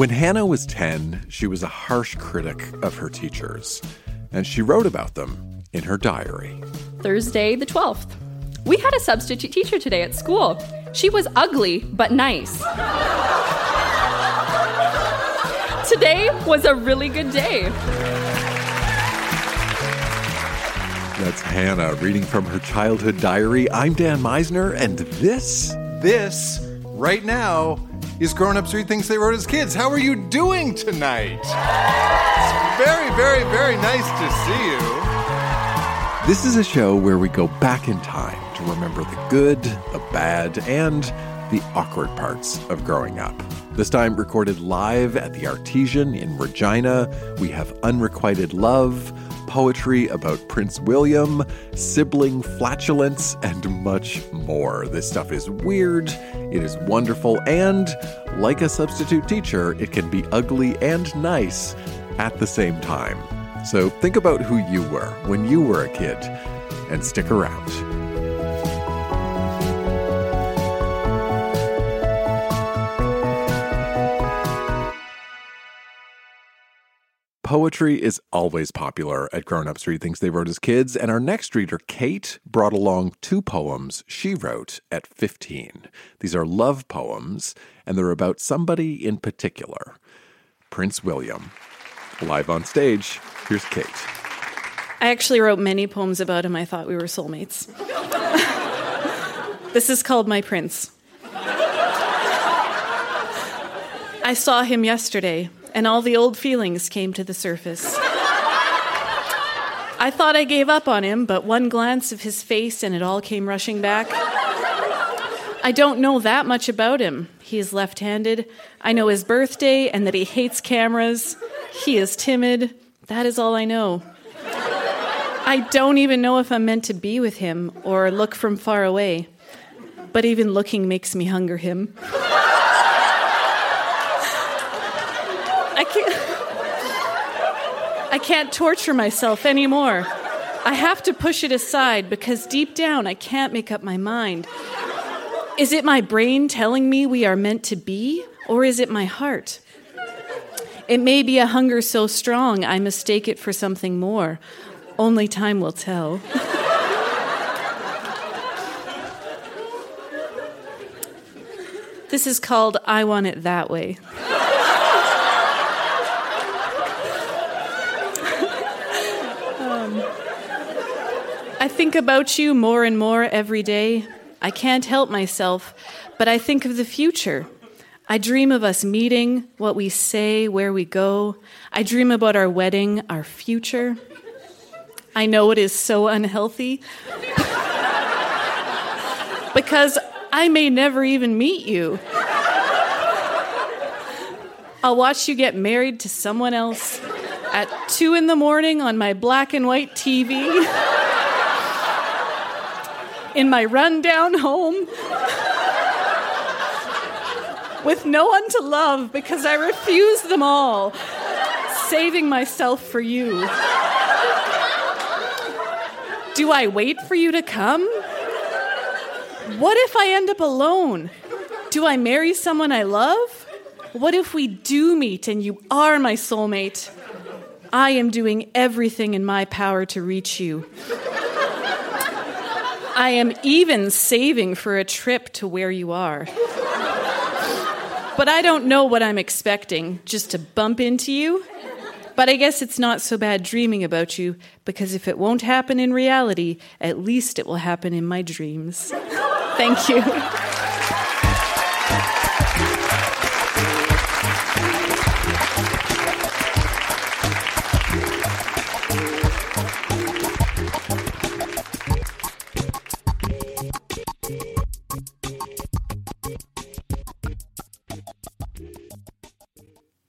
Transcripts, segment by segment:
When Hannah was 10, she was a harsh critic of her teachers, and she wrote about them in her diary. Thursday, the 12th. We had a substitute teacher today at school. She was ugly, but nice. today was a really good day. That's Hannah reading from her childhood diary. I'm Dan Misener, and this, This, right now, is Grown Ups Read Things They Wrote as Kids. How are you doing tonight? It's very, very, very nice to see you. this is a show where we go back in time to remember the good, the bad, and the awkward parts of growing up. This time recorded live at the Artesian in Regina. We have unrequited love, poetry about Prince William, sibling flatulence, and much more. This stuff is weird, it is wonderful, and like a substitute teacher, it can be ugly and nice at the same time. So think about who you were when you were a kid and stick around. Poetry is always popular at Grown Ups Read Things They Wrote as Kids, and our next reader, Kate, brought along two poems she wrote at 15. These are love poems, and they're about somebody in particular Prince William. Live on stage, here's Kate. I actually wrote many poems about him. I thought we were soulmates. this is called My Prince. I saw him yesterday, and all the old feelings came to the surface. I thought I gave up on him, but one glance of his face and it all came rushing back. I don't know that much about him. He is left handed. I know his birthday and that he hates cameras. He is timid. That is all I know. I don't even know if I'm meant to be with him or look from far away. But even looking makes me hunger him. Can't I can't torture myself anymore. I have to push it aside because deep down I can't make up my mind. Is it my brain telling me we are meant to be or is it my heart? It may be a hunger so strong I mistake it for something more. Only time will tell. this is called I Want It That Way. Think about you more and more every day. I can't help myself, but I think of the future. I dream of us meeting, what we say, where we go. I dream about our wedding, our future. I know it is so unhealthy because I may never even meet you. I'll watch you get married to someone else at two in the morning on my black and white TV in my rundown home with no one to love because I refuse them all, saving myself for you. Do I wait for you to come? What if I end up alone? Do I marry someone I love? What if we do meet and you are my soulmate? I am doing everything in my power to reach you. I am even saving for a trip to where you are. But I don't know what I'm expecting, just to bump into you. But I guess it's not so bad dreaming about you, because if it won't happen in reality, at least it will happen in my dreams. Thank you.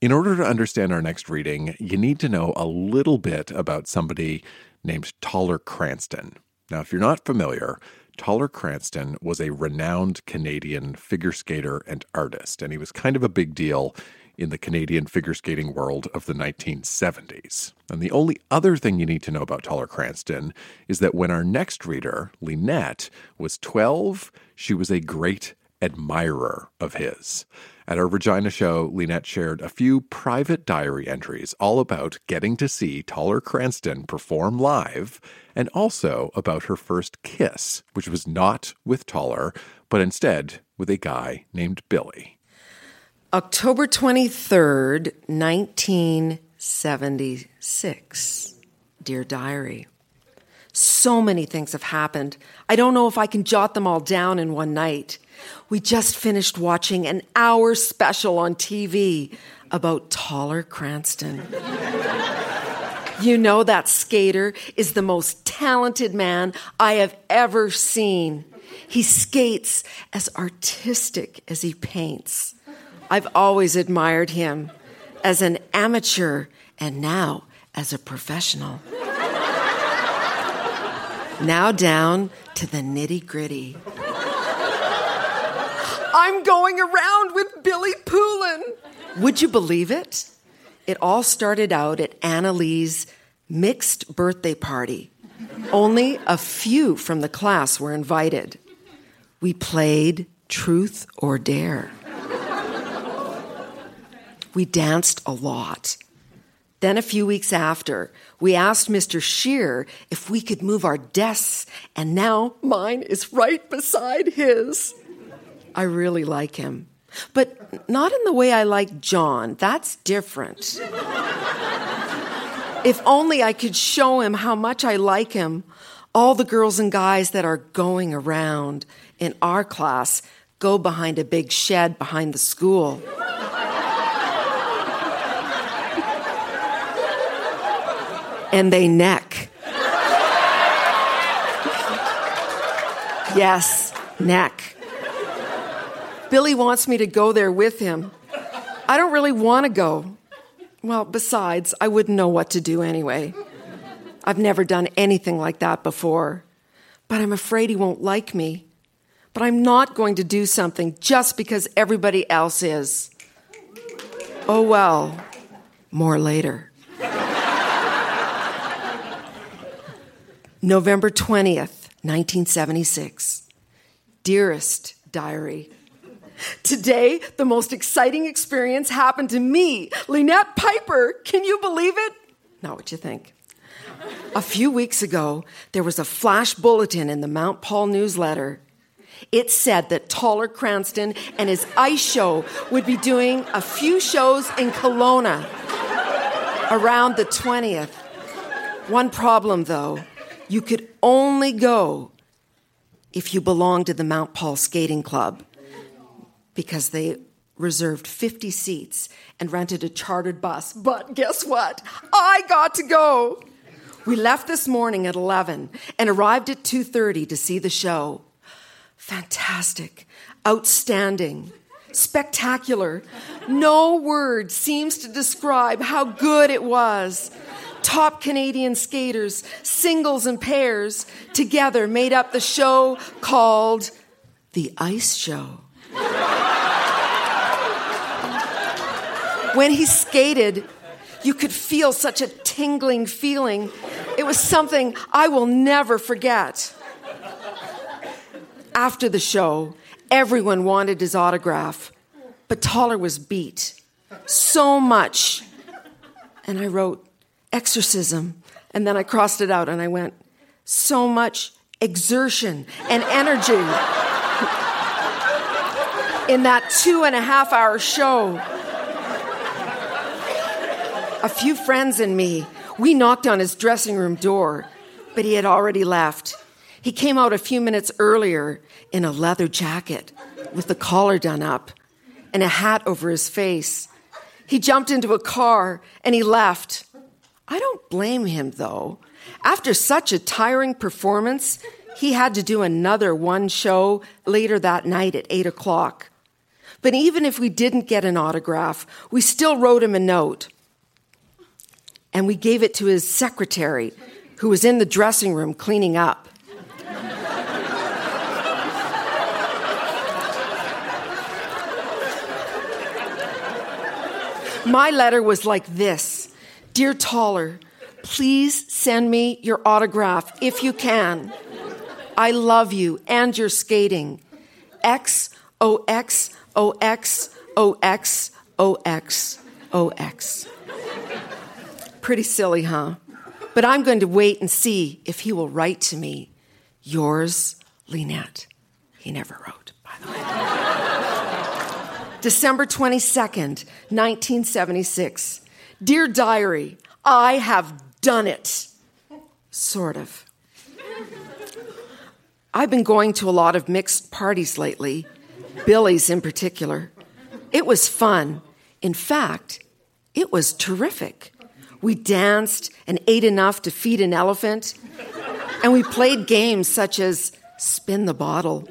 In order to understand our next reading, you need to know a little bit about somebody named Toller Cranston. Now, if you're not familiar, Toller Cranston was a renowned Canadian figure skater and artist, and he was kind of a big deal in the Canadian figure skating world of the 1970s. And the only other thing you need to know about Toller Cranston is that when our next reader, Lynette, was 12, she was a great admirer of his. At her Regina show, Lynette shared a few private diary entries all about getting to see Toller Cranston perform live and also about her first kiss, which was not with Toller, but instead with a guy named Billy. October 23rd, 1976. Dear Diary. So many things have happened. I don't know if I can jot them all down in one night. We just finished watching an hour special on TV about Toller Cranston. you know that skater is the most talented man I have ever seen. He skates as artistic as he paints. I've always admired him as an amateur and now as a professional. now down to the nitty gritty. I'm going around with Billy Poulin. Would you believe it? It all started out at Anna Lee's mixed birthday party. Only a few from the class were invited. We played Truth or Dare. We danced a lot. Then, a few weeks after, we asked Mr. Shear if we could move our desks, and now mine is right beside his. I really like him, but not in the way I like John. That's different. if only I could show him how much I like him. All the girls and guys that are going around in our class go behind a big shed behind the school. and they neck. yes, neck. Billy wants me to go there with him. I don't really want to go. Well, besides, I wouldn't know what to do anyway. I've never done anything like that before. But I'm afraid he won't like me. But I'm not going to do something just because everybody else is. Oh well, more later. November 20th, 1976. Dearest diary. Today, the most exciting experience happened to me, Lynette Piper. Can you believe it? Not what you think. A few weeks ago, there was a flash bulletin in the Mount Paul newsletter. It said that Toller Cranston and his ice show would be doing a few shows in Kelowna around the 20th. One problem, though you could only go if you belonged to the Mount Paul Skating Club because they reserved 50 seats and rented a chartered bus. But guess what? I got to go. We left this morning at 11 and arrived at 2:30 to see the show. Fantastic, outstanding, spectacular. No word seems to describe how good it was top Canadian skaters, singles and pairs, together made up the show called The Ice Show. When he skated, you could feel such a tingling feeling. It was something I will never forget. After the show, everyone wanted his autograph, but Toller was beat so much. And I wrote, exorcism. And then I crossed it out and I went, so much exertion and energy in that two and a half hour show. A few friends and me, we knocked on his dressing room door, but he had already left. He came out a few minutes earlier in a leather jacket with the collar done up and a hat over his face. He jumped into a car and he left. I don't blame him, though. After such a tiring performance, he had to do another one show later that night at 8 o'clock. But even if we didn't get an autograph, we still wrote him a note. And we gave it to his secretary, who was in the dressing room cleaning up. My letter was like this Dear Toller, please send me your autograph if you can. I love you and your skating. X O X O X OX, OX, OX. Pretty silly, huh? But I'm going to wait and see if he will write to me. Yours, Lynette. He never wrote, by the way. December 22nd, 1976. Dear Diary, I have done it. Sort of. I've been going to a lot of mixed parties lately, Billy's in particular. It was fun. In fact, it was terrific. We danced and ate enough to feed an elephant, and we played games such as spin the bottle.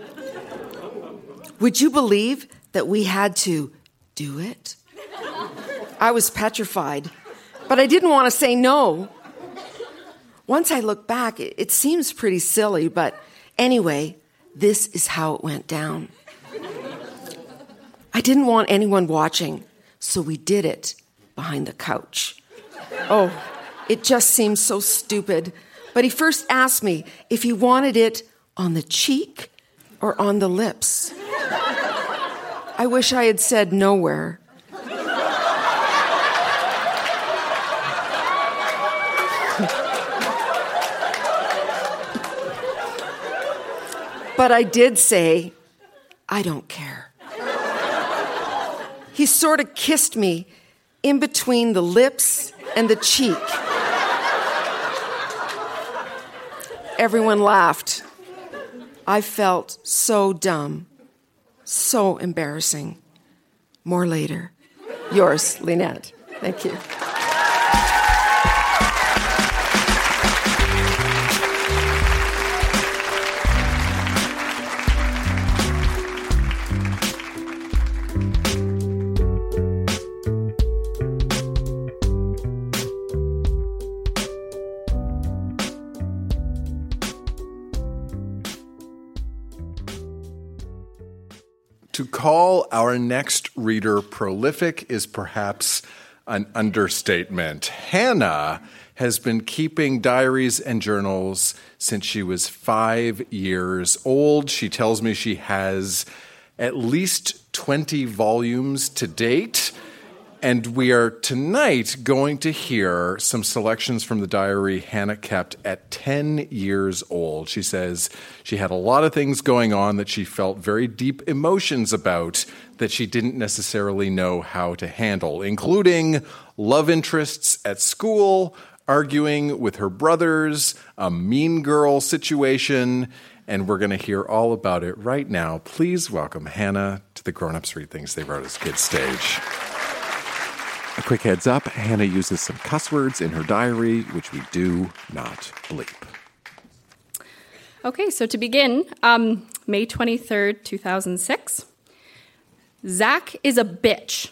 Would you believe that we had to do it? I was petrified, but I didn't want to say no. Once I look back, it, seems pretty silly, but anyway, this is how it went down. I didn't want anyone watching, so we did it behind the couch. Oh, it just seems so stupid. But he first asked me if he wanted it on the cheek or on the lips. I wish I had said nowhere. but I did say, I don't care. He sort of kissed me in between the lips and the cheek. Everyone laughed. I felt so dumb, so embarrassing. More later. Yours, Lynette. Thank you. Call our next reader prolific is perhaps an understatement. Hannah has been keeping diaries and journals since she was five years old. She tells me she has at least 20 volumes to date. And we are tonight going to hear some selections from the diary Hannah kept at 10 years old. She says she had a lot of things going on that she felt very deep emotions about that she didn't necessarily know how to handle, including love interests at school, arguing with her brothers, a mean girl situation, and we're going to hear all about it right now. Please welcome Hannah to the Grown Ups Read Things They Wrote as Kids stage. A quick heads up Hannah uses some cuss words in her diary, which we do not bleep. Okay, so to begin, um, May 23rd, 2006. Zach is a bitch.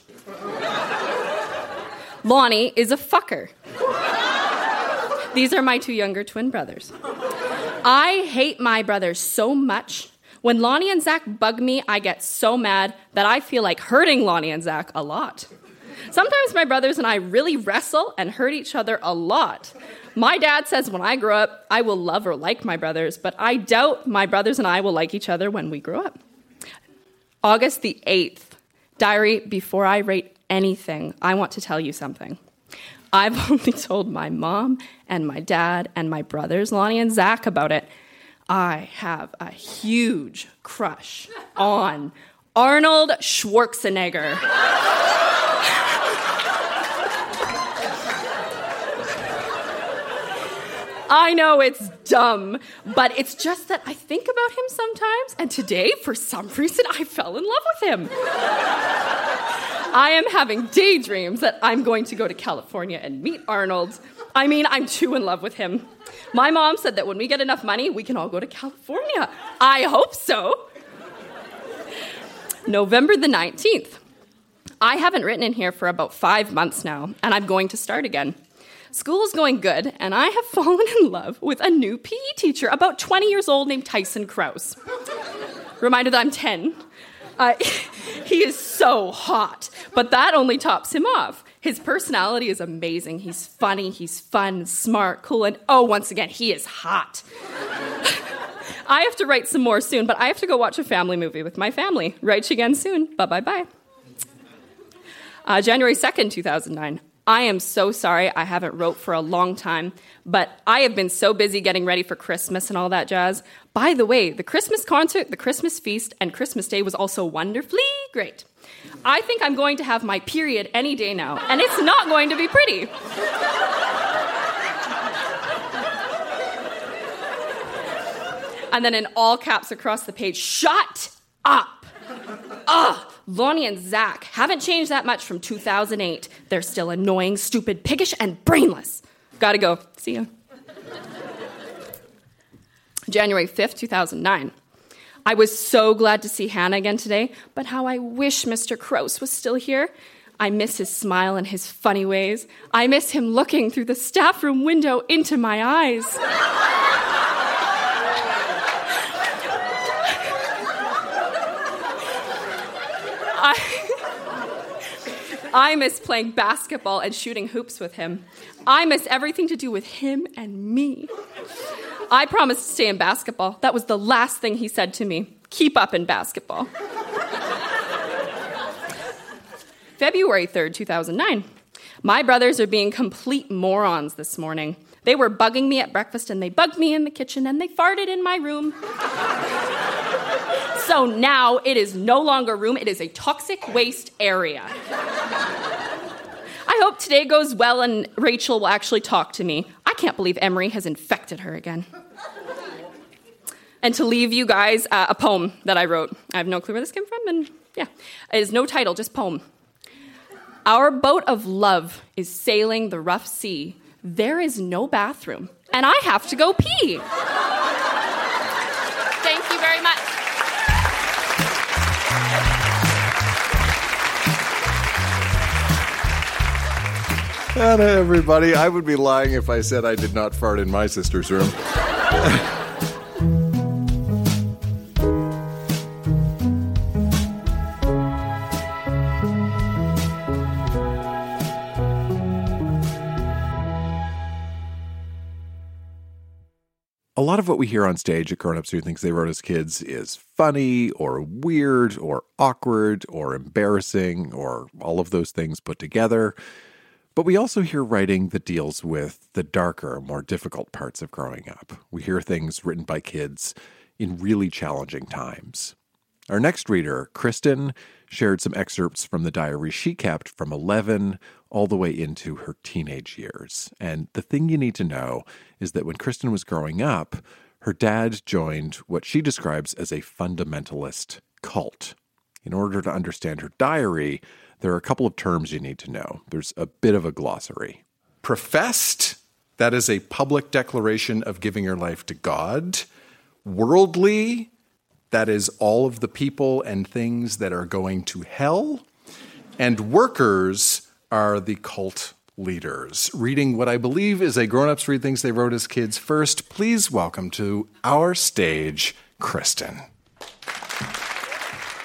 Lonnie is a fucker. These are my two younger twin brothers. I hate my brothers so much. When Lonnie and Zach bug me, I get so mad that I feel like hurting Lonnie and Zach a lot. Sometimes my brothers and I really wrestle and hurt each other a lot. My dad says when I grow up, I will love or like my brothers, but I doubt my brothers and I will like each other when we grow up. August the 8th, diary, before I rate anything, I want to tell you something. I've only told my mom and my dad and my brothers, Lonnie and Zach, about it. I have a huge crush on Arnold Schwarzenegger. I know it's dumb, but it's just that I think about him sometimes, and today, for some reason, I fell in love with him. I am having daydreams that I'm going to go to California and meet Arnold. I mean, I'm too in love with him. My mom said that when we get enough money, we can all go to California. I hope so. November the 19th. I haven't written in here for about five months now, and I'm going to start again. School is going good, and I have fallen in love with a new PE teacher, about 20 years old, named Tyson Kraus. Reminder that I'm 10. Uh, he is so hot, but that only tops him off. His personality is amazing. He's funny, he's fun, smart, cool, and oh, once again, he is hot. I have to write some more soon, but I have to go watch a family movie with my family. Write again soon. Bye bye bye. Uh, January 2nd, 2009. I am so sorry I haven't wrote for a long time, but I have been so busy getting ready for Christmas and all that jazz. By the way, the Christmas concert, the Christmas feast, and Christmas Day was also wonderfully great. I think I'm going to have my period any day now, and it's not going to be pretty. and then in all caps across the page, shut up. Ugh, ah, Lonnie and Zach haven't changed that much from 2008. They're still annoying, stupid, piggish, and brainless. Gotta go. See ya. January 5th, 2009. I was so glad to see Hannah again today, but how I wish Mr. Krause was still here. I miss his smile and his funny ways. I miss him looking through the staff room window into my eyes. I, miss playing basketball and shooting hoops with him. I miss everything to do with him and me. I promised to stay in basketball. That was the last thing he said to me. Keep up in basketball. February 3rd, 2009. My brothers are being complete morons this morning. They were bugging me at breakfast and they bugged me in the kitchen and they farted in my room. So now it is no longer room, it is a toxic waste area. I hope today goes well and Rachel will actually talk to me. I can't believe Emery has infected her again. and to leave you guys uh, a poem that I wrote. I have no clue where this came from, and yeah, it is no title, just poem. Our boat of love is sailing the rough sea. There is no bathroom, and I have to go pee. Hannah, everybody. I would be lying if I said I did not fart in my sister's room. A lot of what we hear on stage at Grown Ups Who Thinks They Wrote as Kids is funny or weird or awkward or embarrassing or all of those things put together. But we also hear writing that deals with the darker, more difficult parts of growing up. We hear things written by kids in really challenging times. Our next reader, Kristen, shared some excerpts from the diary she kept from 11 all the way into her teenage years. And the thing you need to know is that when Kristen was growing up, her dad joined what she describes as a fundamentalist cult. In order to understand her diary, there are a couple of terms you need to know. There's a bit of a glossary. Professed, that is a public declaration of giving your life to God. Worldly, that is all of the people and things that are going to hell. And workers are the cult leaders. Reading what I believe is a grown ups read things they wrote as kids first, please welcome to our stage, Kristen.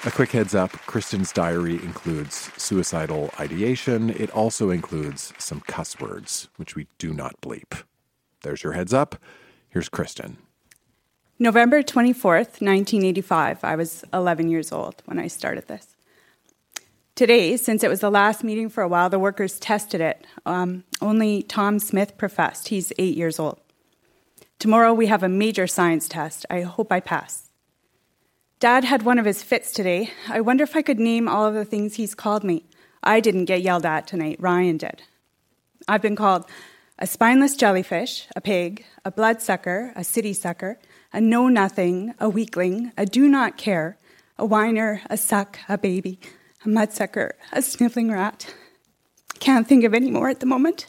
A quick heads up Kristen's diary includes suicidal ideation. It also includes some cuss words, which we do not bleep. There's your heads up. Here's Kristen. November 24th, 1985. I was 11 years old when I started this. Today, since it was the last meeting for a while, the workers tested it. Um, only Tom Smith professed. He's eight years old. Tomorrow, we have a major science test. I hope I pass. Dad had one of his fits today. I wonder if I could name all of the things he's called me. I didn't get yelled at tonight, Ryan did. I've been called a spineless jellyfish, a pig, a bloodsucker, a city sucker, a know nothing, a weakling, a do not care, a whiner, a suck, a baby, a mudsucker, a sniffling rat. Can't think of any more at the moment.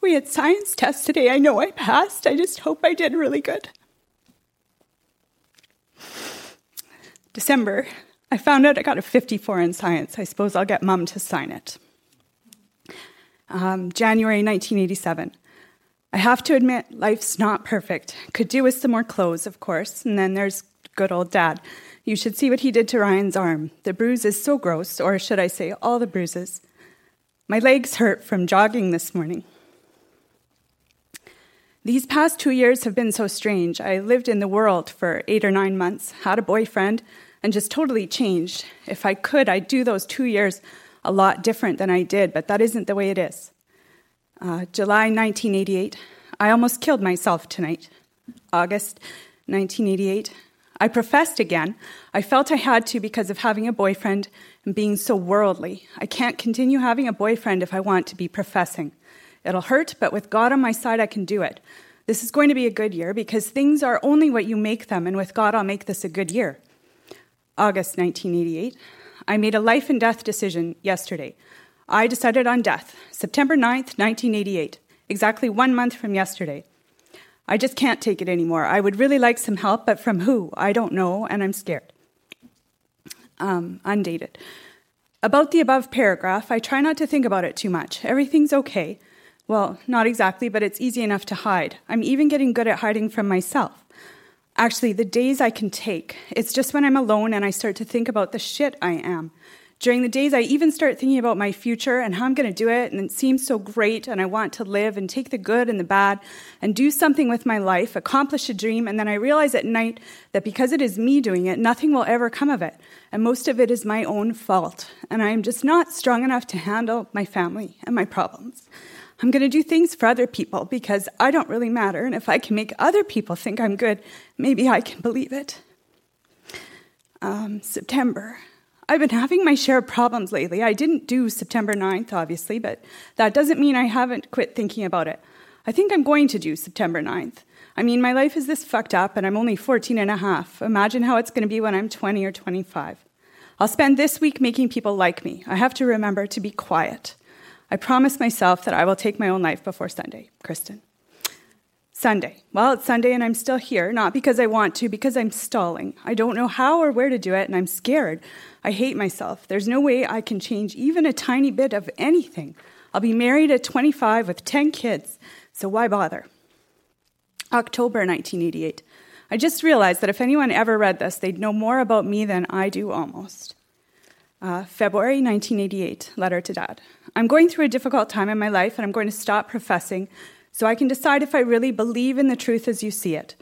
We had science tests today. I know I passed. I just hope I did really good. December, I found out I got a 54 in science. I suppose I'll get mum to sign it. Um, January 1987. I have to admit, life's not perfect. Could do with some more clothes, of course. And then there's good old dad. You should see what he did to Ryan's arm. The bruise is so gross, or should I say, all the bruises. My legs hurt from jogging this morning. These past two years have been so strange. I lived in the world for eight or nine months, had a boyfriend, and just totally changed. If I could, I'd do those two years a lot different than I did, but that isn't the way it is. Uh, July 1988, I almost killed myself tonight. August 1988, I professed again. I felt I had to because of having a boyfriend and being so worldly. I can't continue having a boyfriend if I want to be professing. It'll hurt, but with God on my side, I can do it. This is going to be a good year because things are only what you make them, and with God, I'll make this a good year. August 1988, I made a life and death decision yesterday. I decided on death, September 9th, 1988, exactly one month from yesterday. I just can't take it anymore. I would really like some help, but from who? I don't know, and I'm scared. Um, undated. About the above paragraph, I try not to think about it too much. Everything's okay. Well, not exactly, but it's easy enough to hide. I'm even getting good at hiding from myself. Actually, the days I can take, it's just when I'm alone and I start to think about the shit I am. During the days, I even start thinking about my future and how I'm going to do it, and it seems so great, and I want to live and take the good and the bad and do something with my life, accomplish a dream, and then I realize at night that because it is me doing it, nothing will ever come of it, and most of it is my own fault, and I am just not strong enough to handle my family and my problems. I'm going to do things for other people because I don't really matter. And if I can make other people think I'm good, maybe I can believe it. Um, September. I've been having my share of problems lately. I didn't do September 9th, obviously, but that doesn't mean I haven't quit thinking about it. I think I'm going to do September 9th. I mean, my life is this fucked up and I'm only 14 and a half. Imagine how it's going to be when I'm 20 or 25. I'll spend this week making people like me. I have to remember to be quiet. I promise myself that I will take my own life before Sunday. Kristen. Sunday. Well, it's Sunday and I'm still here, not because I want to, because I'm stalling. I don't know how or where to do it, and I'm scared. I hate myself. There's no way I can change even a tiny bit of anything. I'll be married at 25 with 10 kids, so why bother? October 1988. I just realized that if anyone ever read this, they'd know more about me than I do almost. Uh, February 1988, letter to dad. I'm going through a difficult time in my life and I'm going to stop professing so I can decide if I really believe in the truth as you see it.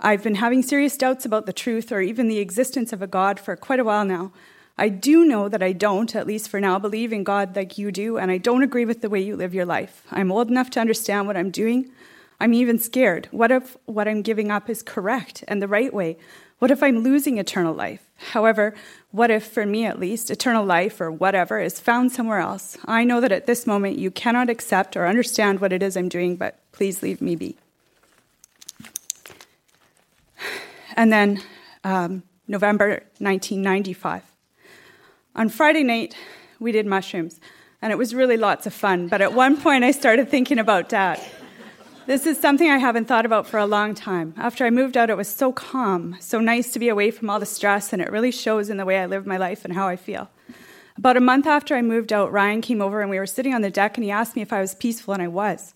I've been having serious doubts about the truth or even the existence of a God for quite a while now. I do know that I don't, at least for now, believe in God like you do, and I don't agree with the way you live your life. I'm old enough to understand what I'm doing. I'm even scared. What if what I'm giving up is correct and the right way? What if I'm losing eternal life? However, what if, for me at least, eternal life or whatever is found somewhere else? I know that at this moment you cannot accept or understand what it is I'm doing, but please leave me be. And then um, November 1995. On Friday night, we did mushrooms, and it was really lots of fun. But at one point, I started thinking about dad. This is something I haven't thought about for a long time. After I moved out, it was so calm, so nice to be away from all the stress, and it really shows in the way I live my life and how I feel. About a month after I moved out, Ryan came over and we were sitting on the deck and he asked me if I was peaceful, and I was.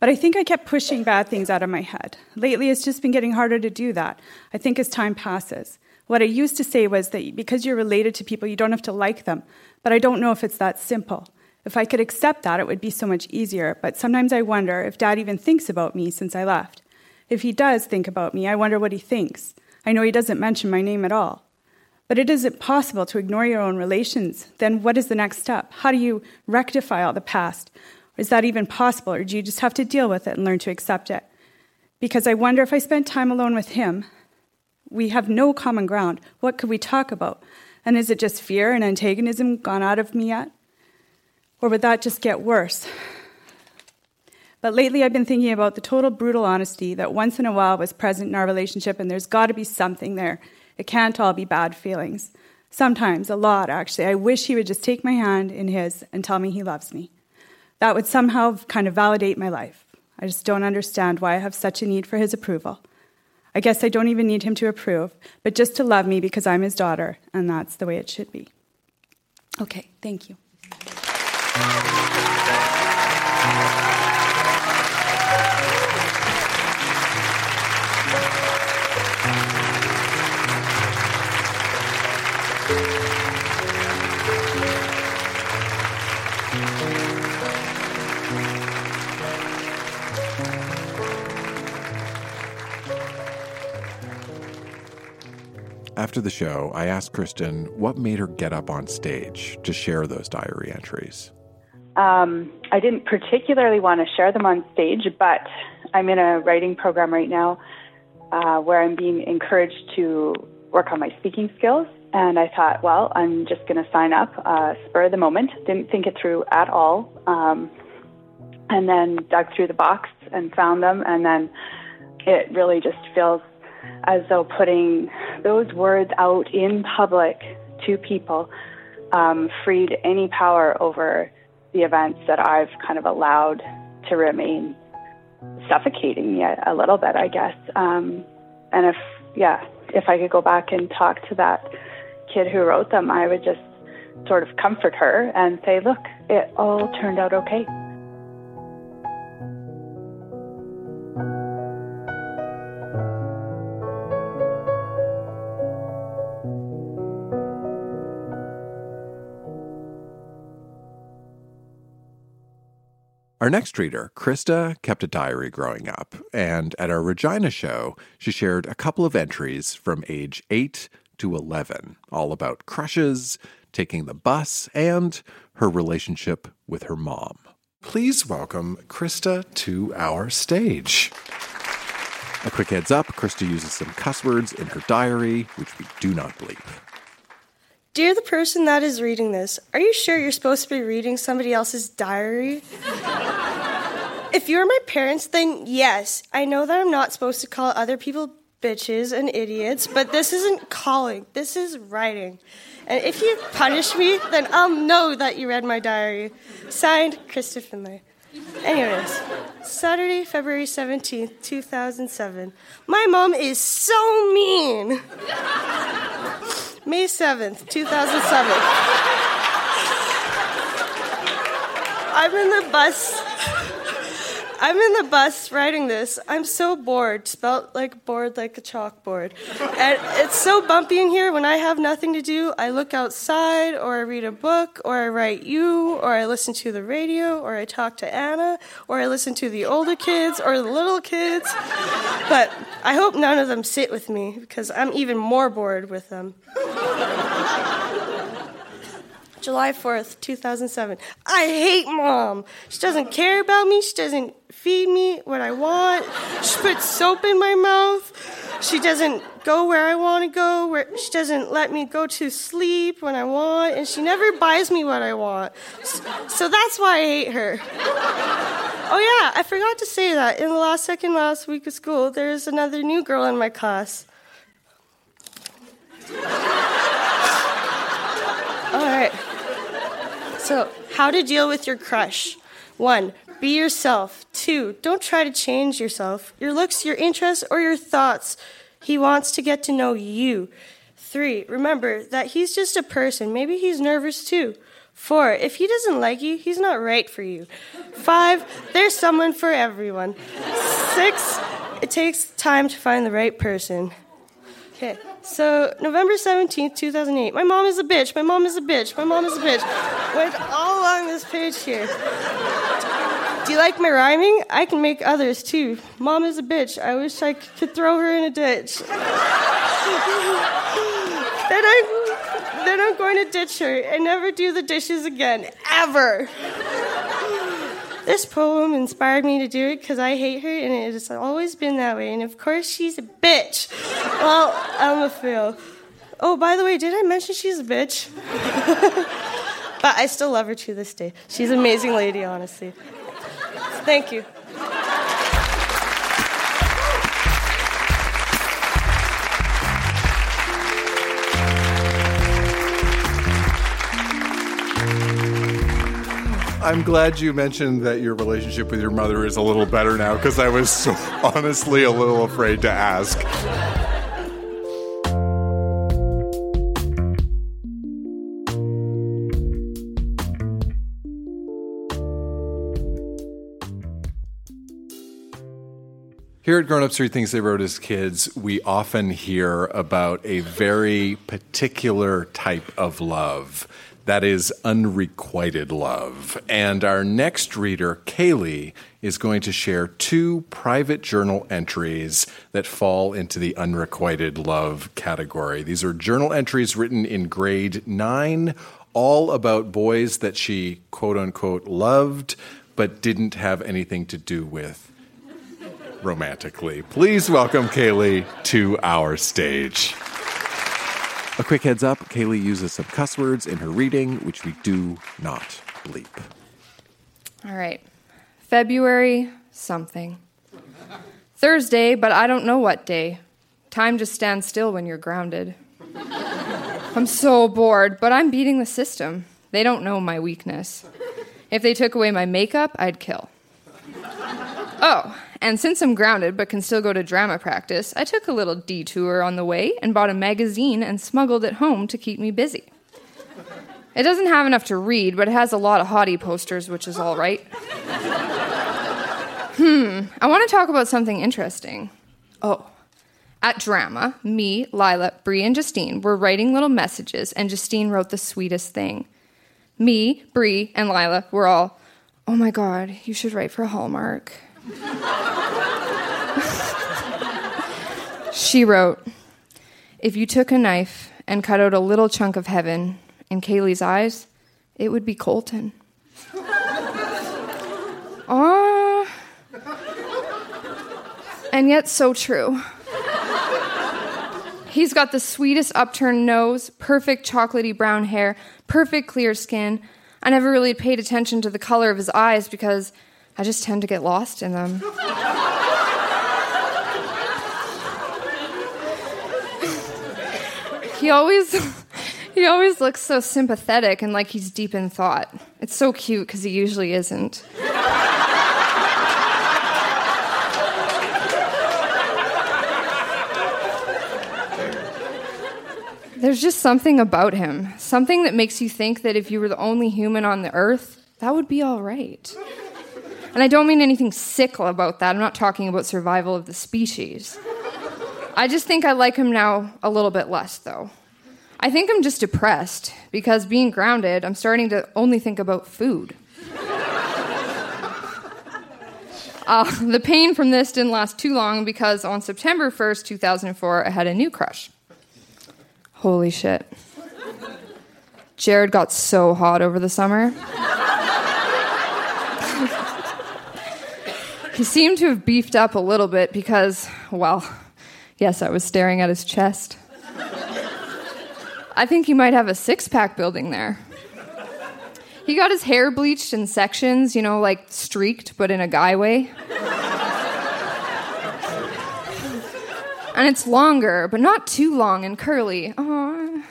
But I think I kept pushing bad things out of my head. Lately, it's just been getting harder to do that, I think, as time passes. What I used to say was that because you're related to people, you don't have to like them. But I don't know if it's that simple. If I could accept that, it would be so much easier. But sometimes I wonder if dad even thinks about me since I left. If he does think about me, I wonder what he thinks. I know he doesn't mention my name at all. But it isn't possible to ignore your own relations. Then what is the next step? How do you rectify all the past? Is that even possible, or do you just have to deal with it and learn to accept it? Because I wonder if I spent time alone with him, we have no common ground. What could we talk about? And is it just fear and antagonism gone out of me yet? Or would that just get worse? But lately, I've been thinking about the total brutal honesty that once in a while was present in our relationship, and there's got to be something there. It can't all be bad feelings. Sometimes, a lot actually, I wish he would just take my hand in his and tell me he loves me. That would somehow kind of validate my life. I just don't understand why I have such a need for his approval. I guess I don't even need him to approve, but just to love me because I'm his daughter, and that's the way it should be. Okay, thank you. After the show, I asked Kristen what made her get up on stage to share those diary entries. Um, I didn't particularly want to share them on stage, but I'm in a writing program right now uh, where I'm being encouraged to work on my speaking skills. And I thought, well, I'm just going to sign up, uh, spur of the moment. Didn't think it through at all. Um, and then dug through the box and found them. And then it really just feels as though putting those words out in public to people um, freed any power over the events that I've kind of allowed to remain suffocating me a, a little bit, I guess. Um, and if, yeah, if I could go back and talk to that kid who wrote them, I would just sort of comfort her and say, look, it all turned out okay. Our next reader, Krista, kept a diary growing up, and at our Regina show, she shared a couple of entries from age 8 to 11, all about crushes, taking the bus, and her relationship with her mom. Please welcome Krista to our stage. A quick heads up Krista uses some cuss words in her diary, which we do not bleep. Dear the person that is reading this, are you sure you're supposed to be reading somebody else's diary? if you're my parents, then yes, I know that I'm not supposed to call other people bitches and idiots, but this isn't calling, this is writing. And if you punish me, then I'll know that you read my diary. Signed, Krista Finlay. Anyways, Saturday, February 17th, 2007. My mom is so mean. May 7th, 2007. I'm in the bus. I'm in the bus writing this. I'm so bored, spelt like bored like a chalkboard. And it's so bumpy in here when I have nothing to do. I look outside, or I read a book, or I write you, or I listen to the radio, or I talk to Anna, or I listen to the older kids or the little kids. But I hope none of them sit with me because I'm even more bored with them. July 4th, 2007. I hate mom. She doesn't care about me. She doesn't feed me what I want. She puts soap in my mouth. She doesn't go where I want to go. Where she doesn't let me go to sleep when I want, and she never buys me what I want. So that's why I hate her. Oh yeah, I forgot to say that in the last second last week of school, there's another new girl in my class. All right. So, how to deal with your crush. One, be yourself. Two, don't try to change yourself, your looks, your interests, or your thoughts. He wants to get to know you. Three, remember that he's just a person. Maybe he's nervous too. Four, if he doesn't like you, he's not right for you. Five, there's someone for everyone. Six, it takes time to find the right person. Okay, so November 17th, 2008. My mom is a bitch. My mom is a bitch. My mom is a bitch. Went all along this page here. You like my rhyming? I can make others too. Mom is a bitch. I wish I could throw her in a ditch. then I'm, then I'm going to ditch her and never do the dishes again. Ever. This poem inspired me to do it because I hate her and it has always been that way. And of course, she's a bitch. Well, I'm a fail. Oh, by the way, did I mention she's a bitch? but I still love her to this day. She's an amazing lady, honestly. Thank you. I'm glad you mentioned that your relationship with your mother is a little better now because I was honestly a little afraid to ask. Here at Grown Ups Read Things They Wrote as Kids, we often hear about a very particular type of love. That is unrequited love. And our next reader, Kaylee, is going to share two private journal entries that fall into the unrequited love category. These are journal entries written in grade nine, all about boys that she quote unquote loved, but didn't have anything to do with romantically. Please welcome Kaylee to our stage. A quick heads up Kaylee uses some cuss words in her reading, which we do not bleep. All right. February something. Thursday, but I don't know what day. Time just stands still when you're grounded. I'm so bored, but I'm beating the system. They don't know my weakness. If they took away my makeup, I'd kill. Oh, and since I'm grounded but can still go to drama practice, I took a little detour on the way and bought a magazine and smuggled it home to keep me busy. It doesn't have enough to read, but it has a lot of hottie posters, which is all right. hmm, I want to talk about something interesting. Oh, at drama, me, Lila, Bree, and Justine were writing little messages, and Justine wrote the sweetest thing. Me, Bree, and Lila were all, oh my god, you should write for Hallmark. She wrote, If you took a knife and cut out a little chunk of heaven in Kaylee's eyes, it would be Colton. Aww. And yet, so true. He's got the sweetest upturned nose, perfect chocolatey brown hair, perfect clear skin. I never really paid attention to the color of his eyes because I just tend to get lost in them. he always he always looks so sympathetic and like he's deep in thought. It's so cute because he usually isn't. There's just something about him, something that makes you think that if you were the only human on the earth, that would be all right. And I don't mean anything sick about that. I'm not talking about survival of the species. I just think I like him now a little bit less, though. I think I'm just depressed because being grounded, I'm starting to only think about food. Uh, the pain from this didn't last too long because on September 1st, 2004, I had a new crush. Holy shit. Jared got so hot over the summer. He seemed to have beefed up a little bit because, well, yes, I was staring at his chest. I think he might have a six pack building there. He got his hair bleached in sections, you know, like streaked, but in a guy way. and it's longer, but not too long and curly. Aww.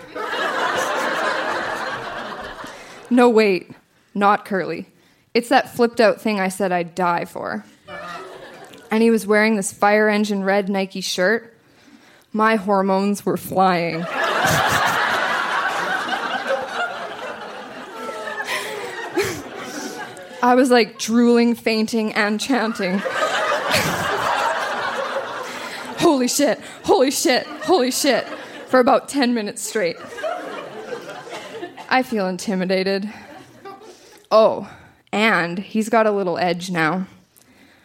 no, wait, not curly. It's that flipped out thing I said I'd die for. And he was wearing this fire engine red Nike shirt. My hormones were flying. I was like drooling, fainting, and chanting. holy shit, holy shit, holy shit, for about 10 minutes straight. I feel intimidated. Oh, and he's got a little edge now.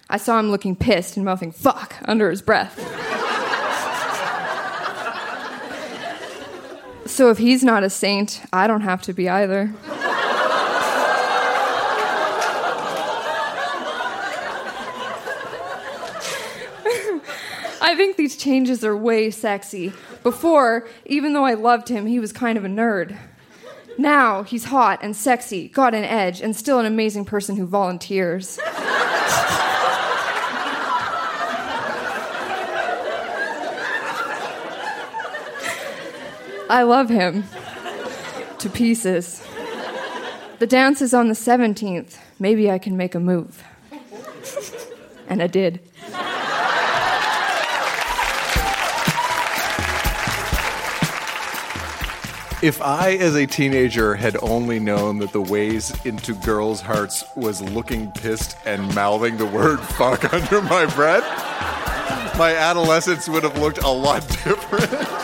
I saw him looking pissed and mouthing fuck under his breath. so if he's not a saint, I don't have to be either. I think these changes are way sexy. Before, even though I loved him, he was kind of a nerd. Now, he's hot and sexy, got an edge, and still an amazing person who volunteers. I love him to pieces. The dance is on the 17th. Maybe I can make a move. and I did. If I, as a teenager, had only known that the ways into girls' hearts was looking pissed and mouthing the word fuck under my breath, my adolescence would have looked a lot different.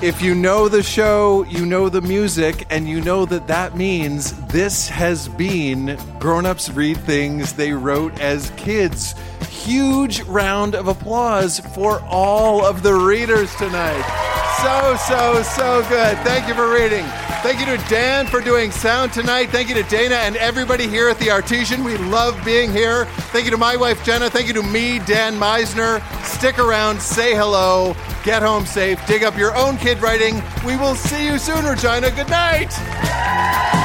If you know the show, you know the music, and you know that that means this has been Grown Ups Read Things They Wrote as Kids. Huge round of applause for all of the readers tonight. So, so, so good. Thank you for reading. Thank you to Dan for doing sound tonight. Thank you to Dana and everybody here at the Artesian. We love being here. Thank you to my wife, Jenna. Thank you to me, Dan Misener. Stick around, say hello, get home safe, dig up your own kid writing. We will see you soon, Regina. Good night.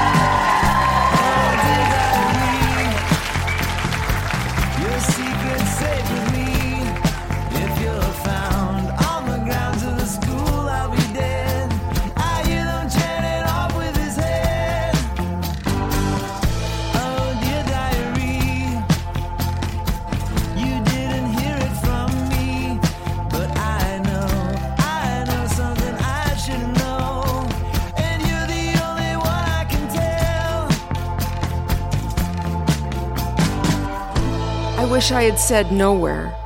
Wish I had said nowhere.